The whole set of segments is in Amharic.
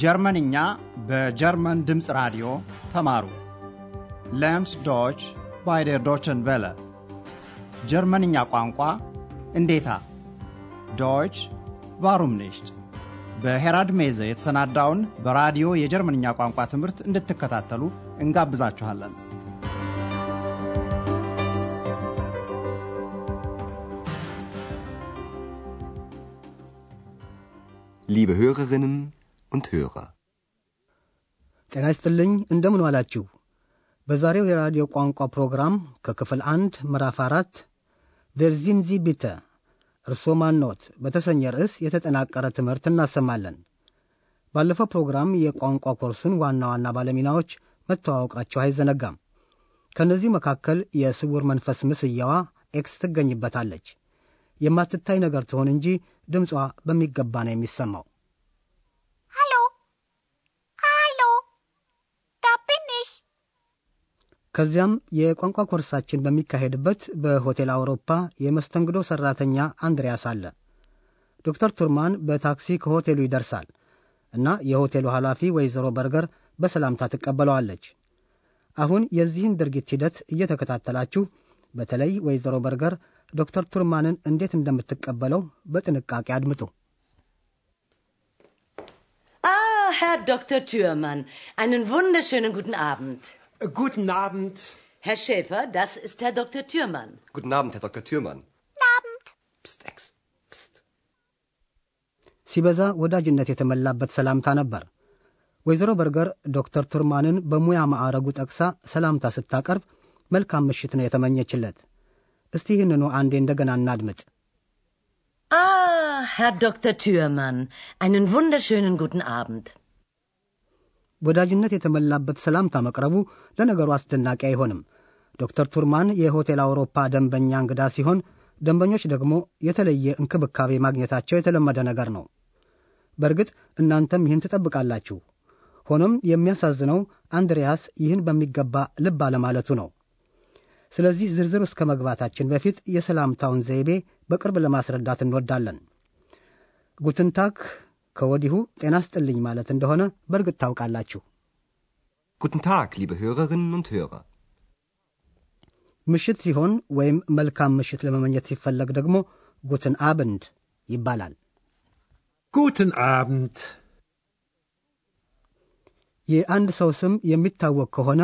ጀርመንኛ በጀርመን ድምፅ ራዲዮ ተማሩ። Lernt Deutsch bei der Deutschen Welle ጀርመንኛ ቋንቋ እንዴታ Deutsch warum nicht በሄራድ ሜዘ የተሰናዳውን በራዲዮ የጀርመንኛ ቋንቋ ትምህርት እንድትከታተሉ እንጋብዛችኋለን። Liebe Hörerinnen und Hörer. ጤና ይስጥልኝ እንደምን ዋላችሁ። በዛሬው የራዲዮ ቋንቋ ፕሮግራም ከክፍል አንድ ምዕራፍ አራት Wer sind Sie bitte እርስዎ ማንዎት በተሰኘ ርዕስ የተጠናቀረ ትምህርት እናሰማለን። ባለፈው ፕሮግራም የቋንቋ ኮርሱን ዋና ዋና ባለሚናዎች መተዋወቃቸው አይዘነጋም። ከእነዚህ መካከል የስውር መንፈስ ምስያዋ ኤክስ ትገኝበታለች። የማትታይ ነገር ትሆን እንጂ ድምጿ በሚገባ ነው የሚሰማው። Hallo? Hallo? Da bin ich. ከዚያም የቋንቋ ኮርሳችን በሚካሄድበት በሆቴል አውሮፓ የመስተንግዶ ሠራተኛ አንድሪያስ አለ። ዶክተር ቱርማን በታክሲ ከሆቴሉ ይደርሳል እና የሆቴሉ ኃላፊ ወይዘሮ በርገር በሰላምታ ትቀበለዋለች። አሁን የዚህን ድርጊት ሂደት እየተከታተላችሁ በተለይ ወይዘሮ በርገር ዶክተር ቱርማንን እንዴት እንደምትቀበለው በጥንቃቄ አድምጡ። Ah, Herr Dr. Thürmann, einen wunderschönen guten. Guten Abend. Herr Schäfer, das ist Herr Dr. Thürmann. Guten Abend, Herr Dr. Thürmann. Abend. Psst, Ex. Psst. ሲበዛ ወዳጅነት የተመላበት ሰላምታ ነበር። ወይዘሮ በርገር ዶክተር ቱርማንን በሙያ ማዕረጉ ጠቅሳ ሰላምታ ስታቀርብ መልካም ምሽት ነው የተመኘችለት። እስቲ ይህንኑ አንዴ እንደገና እናድምጥ። Ah, Herr Dr. Thürmann, einen wunderschönen guten Abend. ወዳጅነት የተመላበት ሰላምታ መቅረቡ ለነገሩ አስደናቂ አይሆንም። ዶክተር ቱርማን የሆቴል አውሮፓ ደንበኛ እንግዳ ሲሆን ደንበኞች ደግሞ የተለየ እንክብካቤ ማግኘታቸው የተለመደ ነገር ነው። በእርግጥ እናንተም ይህን ትጠብቃላችሁ። ሆኖም የሚያሳዝነው አንድሪያስ ይህን በሚገባ ልብ አለማለቱ ነው። ስለዚህ ዝርዝር እስከ መግባታችን በፊት የሰላምታውን ዘይቤ በቅርብ ለማስረዳት እንወዳለን። ጉትንታክ ከወዲሁ ጤና ስጥልኝ ማለት እንደሆነ በእርግጥ ታውቃላችሁ። Guten Tag, liebe Hörerinnen und Hörer. ምሽት ሲሆን ወይም መልካም ምሽት ለመመኘት ሲፈለግ ደግሞ ጉትን አብንድ ይባላል። Guten Abend. የአንድ ሰው ስም የሚታወቅ ከሆነ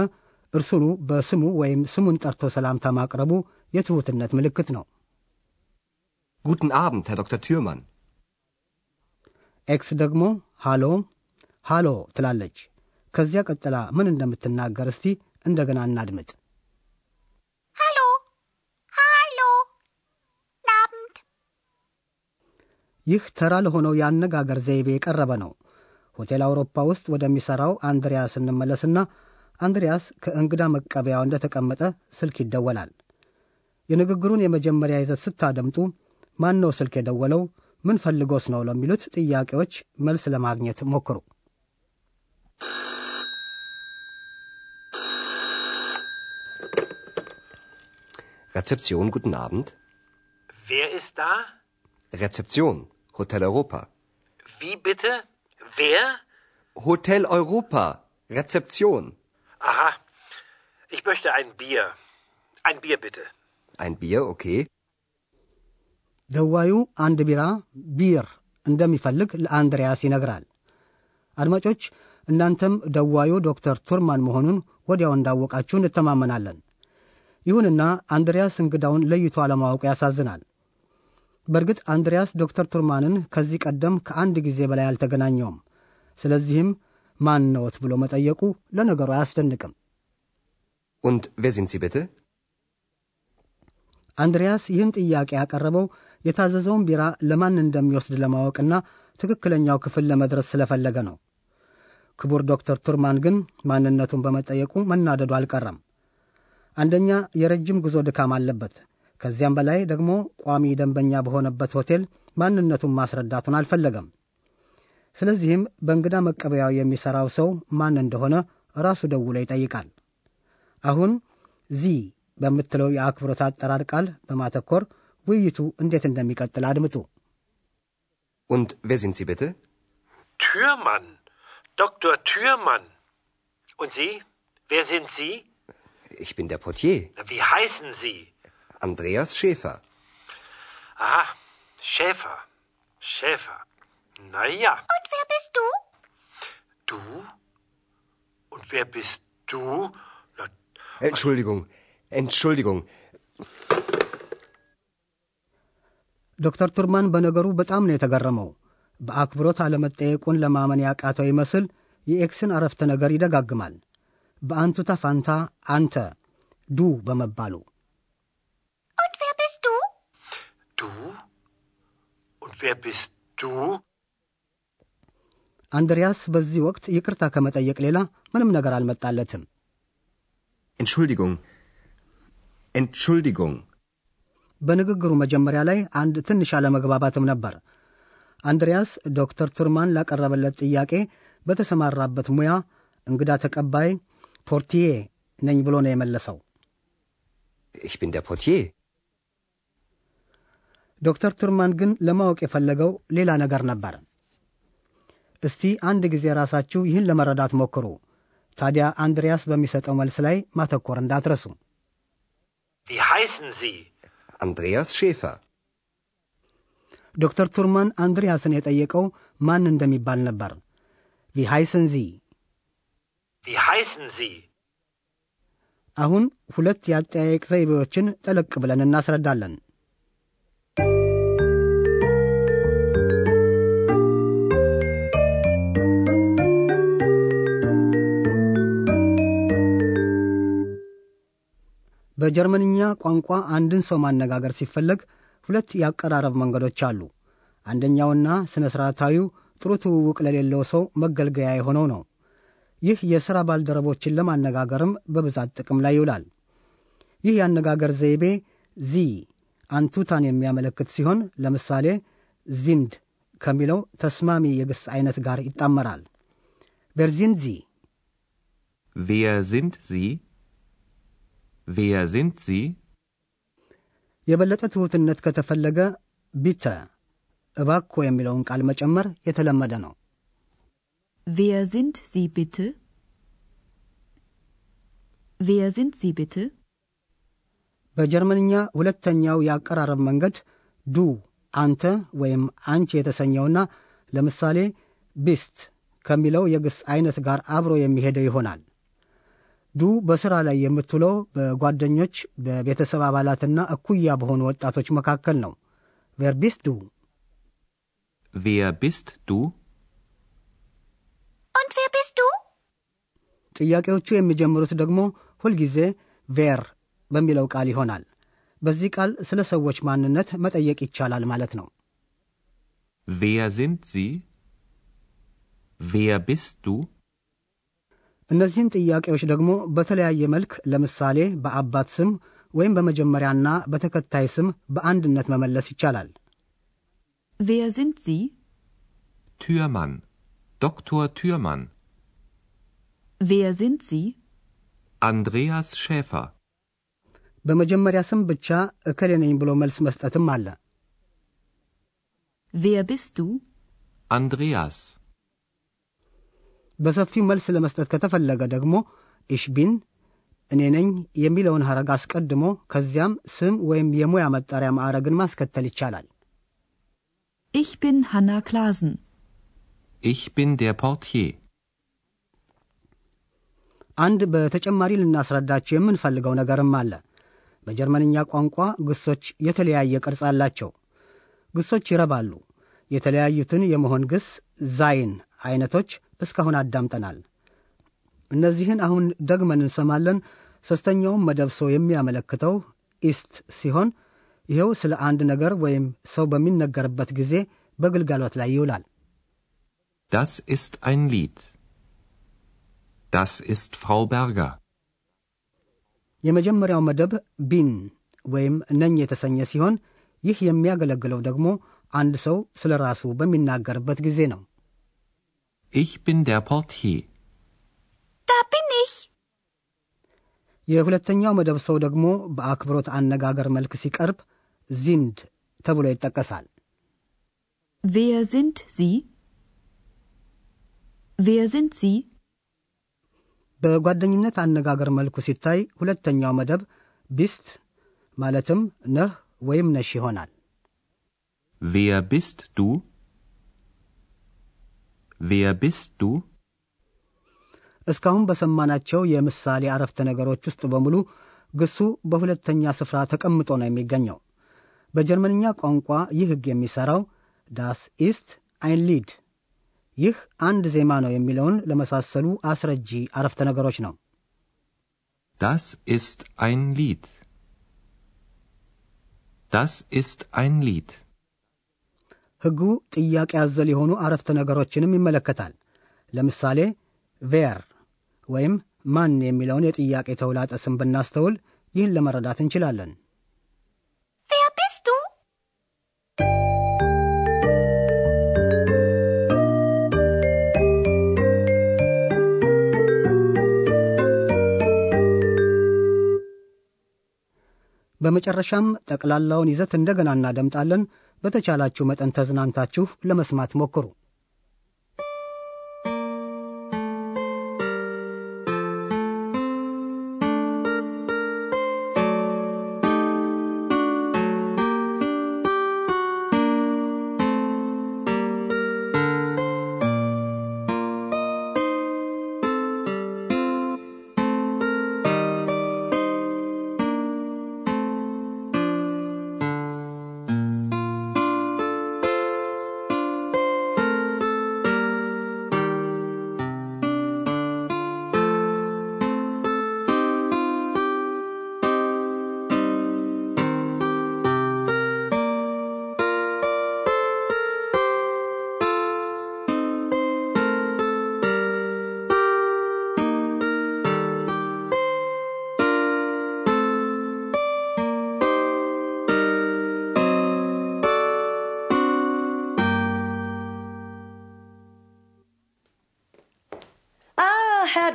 እርሱኑ በስሙ ወይም ስሙን ጠርቶ ሰላምታ ማቅረቡ የትሑትነት ምልክት ነው። Guten Abend, Herr Dr. Thürmann. ኤክስ ደግሞ Hallo Hallo ትላለች። ከዚያ ቀጥላ ምን እንደምትናገር እስቲ እንደገና እናድምጥ። Hallo? Hallo? Abend. ይህ ተራ ለሆነው የአነጋገር ዘይቤ የቀረበ ነው። ሆቴል አውሮፓ ውስጥ ወደሚሠራው አንድሪያስ እንመለስና አንድሪያስ ከእንግዳ መቀበያው እንደተቀመጠ ስልክ ይደወላል። የንግግሩን የመጀመሪያ ይዘት ስታደምጡ ማን ነው ስልክ የደወለው፣ ምን ፈልጎስ ነው ለሚሉት ጥያቄዎች መልስ ለማግኘት ሞክሩ። Rezeption, guten Abend. Wer ist da? Rezeption, Hotel Europa. Wie bitte? Wer? Hotel Europa. Rezeption. Aha. Ich möchte ein Bier. Ein Bier bitte. Ein Bier, okay. ደዋዩ አንድ ቢራ ቢር እንደሚፈልግ ለአንድሪያስ ይነግራል። አድማጮች እናንተም ደዋዩ ዶክተር ቱርማን መሆኑን ወዲያው እንዳወቃችሁ እንተማመናለን። ይሁንና አንድሪያስ እንግዳውን ለይቶ አለማወቁ ያሳዝናል። በእርግጥ አንድሪያስ ዶክተር ቱርማንን ከዚህ ቀደም ከአንድ ጊዜ በላይ አልተገናኘውም። ስለዚህም ማን ነዎት ብሎ መጠየቁ ለነገሩ አያስደንቅም። wer sind Sie bitte? አንድሪያስ ይህን ጥያቄ ያቀረበው የታዘዘውን ቢራ ለማን እንደሚወስድ ለማወቅና ትክክለኛው ክፍል ለመድረስ ስለፈለገ ነው። ክቡር ዶክተር ቱርማን ግን ማንነቱን በመጠየቁ መናደዱ አልቀረም። አንደኛ የረጅም ጉዞ ድካም አለበት። ከዚያም በላይ ደግሞ ቋሚ ደንበኛ በሆነበት ሆቴል ማንነቱን ማስረዳቱን አልፈለገም። ስለዚህም በእንግዳ መቀበያው የሚሠራው ሰው ማን እንደሆነ ራሱ ደውሎ ይጠይቃል። አሁን ዚ በምትለው የአክብሮት አጠራር ቃል በማተኮር ውይይቱ እንዴት እንደሚቀጥል አድምጡ። Und wer sind Sie bitte? Türmann. Dr. Thürmann. Und Sie? Wer sind Sie? Ich bin der Portier, Na, Wie heißen Sie? Andreas Schäfer. Aha, Schäfer. Schäfer. Na ja. Und wer bist du? Du? Und wer bist du? Na, Entschuldigung, Entschuldigung. ዶክተር ቱርማን በነገሩ በጣም ነው የተገረመው። በአክብሮት አለመጠየቁን ለማመን ያቃተው ይመስል የኤክስን አረፍተ ነገር ይደጋግማል። በአንቱታ ፋንታ አንተ ዱ በመባሉ Und wer bist du? du? Und wer bist du? አንድሪያስ በዚህ ወቅት ይቅርታ ከመጠየቅ ሌላ ምንም ነገር አልመጣለትም። Entschuldigung. Entschuldigung. በንግግሩ መጀመሪያ ላይ አንድ ትንሽ አለመግባባትም ነበር። አንድሪያስ ዶክተር ቱርማን ላቀረበለት ጥያቄ በተሰማራበት ሙያ እንግዳ ተቀባይ ፖርቲዬ ነኝ ብሎ ነው የመለሰው። Ich bin der Portier. ዶክተር ቱርማን ግን ለማወቅ የፈለገው ሌላ ነገር ነበር። እስቲ አንድ ጊዜ ራሳችሁ ይህን ለመረዳት ሞክሩ። ታዲያ አንድሪያስ በሚሰጠው መልስ ላይ ማተኮር እንዳትረሱ። Wie heißen Sie? Andreas Schäfer. ዶክተር ቱርማን አንድሪያስን የጠየቀው ማን እንደሚባል ነበር። Wie heißen Sie። Wie heißen Sie? አሁን ሁለት የአጠያየቅ ዘይቤዎችን ጠለቅ ብለን እናስረዳለን። በጀርመንኛ ቋንቋ አንድን ሰው ማነጋገር ሲፈለግ ሁለት የአቀራረብ መንገዶች አሉ። አንደኛውና ሥነ ሥርዓታዊው ጥሩ ትውውቅ ለሌለው ሰው መገልገያ የሆነው ነው። ይህ የሥራ ባልደረቦችን ለማነጋገርም በብዛት ጥቅም ላይ ይውላል። ይህ የአነጋገር ዘይቤ Sie አንቱታን የሚያመለክት ሲሆን ለምሳሌ sind ከሚለው ተስማሚ የግስ አይነት ጋር ይጣመራል። Wer sind Sie Wer sind Sie? Wer sind Sie? የበለጠ ትሑትነት ከተፈለገ ቢተ እባኮ የሚለውን ቃል መጨመር የተለመደ ነው። Wer sind Sie bitte? Wer sind Sie bitte? በጀርመንኛ ሁለተኛው የአቀራረብ መንገድ ዱ አንተ ወይም አንቺ የተሰኘውና ለምሳሌ bist ከሚለው የግስ አይነት ጋር አብሮ የሚሄደው ይሆናል። du በሥራ ላይ የምትውለው በጓደኞች በቤተሰብ አባላትና እኩያ በሆኑ ወጣቶች መካከል ነው። Wer bist du du? Und wer bist du? ጥያቄዎቹ የሚጀምሩት ደግሞ ሁልጊዜ wer በሚለው ቃል ይሆናል። በዚህ ቃል ስለ ሰዎች ማንነት መጠየቅ ይቻላል ማለት ነው። Wer sind Sie? Wer bist du? እነዚህን ጥያቄዎች ደግሞ በተለያየ መልክ ለምሳሌ በአባት ስም ወይም በመጀመሪያና በተከታይ ስም በአንድነት መመለስ ይቻላል። Wer sind Sie? Türmann. Dr. Türmann. Wer sind Sie? Andreas Schäfer. በመጀመሪያ ስም ብቻ እከሌ ነኝ ብሎ መልስ መስጠትም አለ። Wer bist du? Andreas. በሰፊው መልስ ለመስጠት ከተፈለገ ደግሞ ኢሽቢን እኔ ነኝ የሚለውን ሐረግ አስቀድሞ ከዚያም ስም ወይም የሙያ መጠሪያ ማዕረግን ማስከተል ይቻላል። Ich bin Hanna Klasen. Ich bin der Portier. አንድ በተጨማሪ ልናስረዳቸው የምንፈልገው ነገርም አለ። በጀርመንኛ ቋንቋ ግሶች የተለያየ ቅርጽ አላቸው። ግሶች ይረባሉ። የተለያዩትን የመሆን ግስ ዛይን አይነቶች እስካሁን አዳምጠናል። እነዚህን አሁን ደግመን እንሰማለን። ሦስተኛውም መደብ ሰው የሚያመለክተው ኢስት ሲሆን ይኸው ስለ አንድ ነገር ወይም ሰው በሚነገርበት ጊዜ በግልጋሎት ላይ ይውላል። Das ist ein Lied. Das ist Frau Berger. የመጀመሪያው መደብ ቢን ወይም ነኝ የተሰኘ ሲሆን ይህ የሚያገለግለው ደግሞ አንድ ሰው ስለ ራሱ በሚናገርበት ጊዜ ነው። Ich bin der Portier. Da bin ich. የሁለተኛው መደብ ሰው ደግሞ በአክብሮት አነጋገር መልክ ሲቀርብ ዚንድ ተብሎ ይጠቀሳል። Wer sind Sie? Wer sind Sie? በጓደኝነት አነጋገር መልኩ ሲታይ ሁለተኛው መደብ ቢስት ማለትም ነህ ወይም ነሽ ይሆናል። Wer bist du? Wer bist du? እስካሁን በሰማናቸው የምሳሌ አረፍተ ነገሮች ውስጥ በሙሉ ግሱ በሁለተኛ ስፍራ ተቀምጦ ነው የሚገኘው። በጀርመንኛ ቋንቋ ይህ ሕግ የሚሠራው das ist ein Lied ይህ አንድ ዜማ ነው የሚለውን ለመሳሰሉ አስረጂ አረፍተ ነገሮች ነው። Das ist ein Lied. Das ist ein Lied. ሕጉ ጥያቄ አዘል የሆኑ አረፍተ ነገሮችንም ይመለከታል። ለምሳሌ ቬር ወይም ማን የሚለውን የጥያቄ ተውላጠ ስም ብናስተውል ይህን ለመረዳት እንችላለን።? በመጨረሻም ጠቅላላውን ይዘት እንደገና እናደምጣለን። በተቻላችሁ መጠን ተዝናንታችሁ ለመስማት ሞክሩ።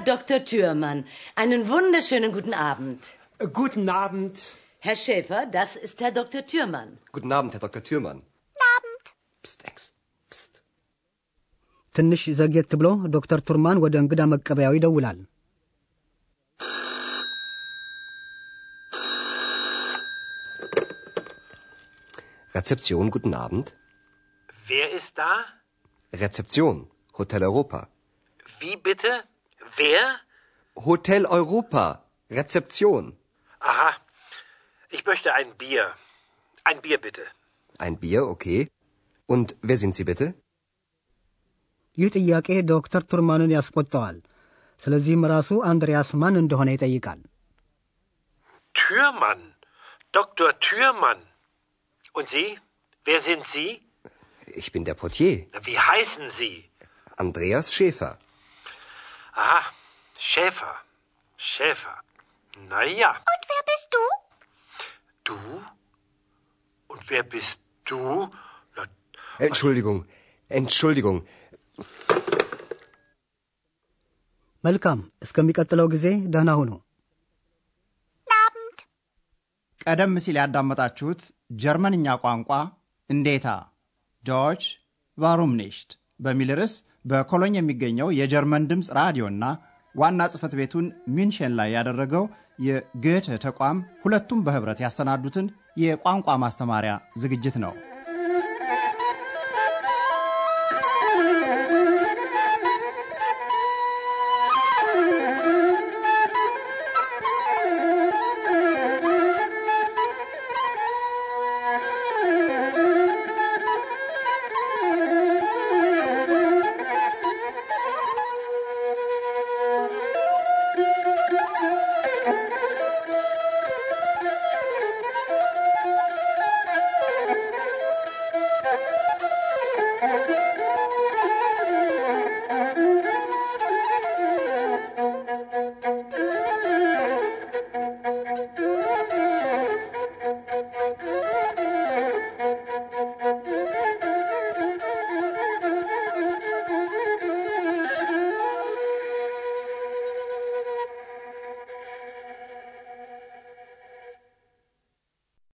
Dr. Thürmann, einen wunderschönen guten Abend. Guten Abend. Herr Schäfer, das ist Herr Dr. Thürmann. Guten Abend, Herr Dr. Thürmann. Abend. Psst, Ex. Psst. ትንሽ ዘግየት ብሎ ዶክተር ቱርማን ወደ እንግዳ መቀበያው ይደውላል። Rezeption, guten Abend. Wer ist da? Rezeption, Hotel Europa. Wie bitte? Wer? Hotel Europa. Rezeption. Aha. Ich möchte ein Bier. Ein Bier bitte. Ein Bier, okay. Und wer sind Sie bitte? ይህ ጥያቄ ዶክተር ቱርማንን ያስቆጠዋል። ስለዚህም ራሱ አንድሪያስ ማን እንደሆነ ይጠይቃል። Türmann. Dr. Türmann. Und Sie? Wer sind Sie? Ich bin der Portier, Na, Wie heißen Sie? Andreas Schäfer. Aha. Schäfer. Schäfer. Na ja. Und wer bist du? Du? Und wer bist du? Na, Entschuldigung, Entschuldigung. መልካም፣ እስከሚቀጥለው ጊዜ ደህና ሁኑ። Abend. ቀደም ሲል ያዳመጣችሁት ጀርመንኛ ቋንቋ እንዴታ ዶች ቫሩም ኒሽት በሚል ርዕስ በኮሎኝ የሚገኘው የጀርመን ድምፅ ራዲዮና ዋና ጽሕፈት ቤቱን ሙንሽን ላይ ያደረገው የ Goethe ተቋም ሁለቱም በኅብረት ያሰናዱትን የቋንቋ ማስተማሪያ ዝግጅት ነው።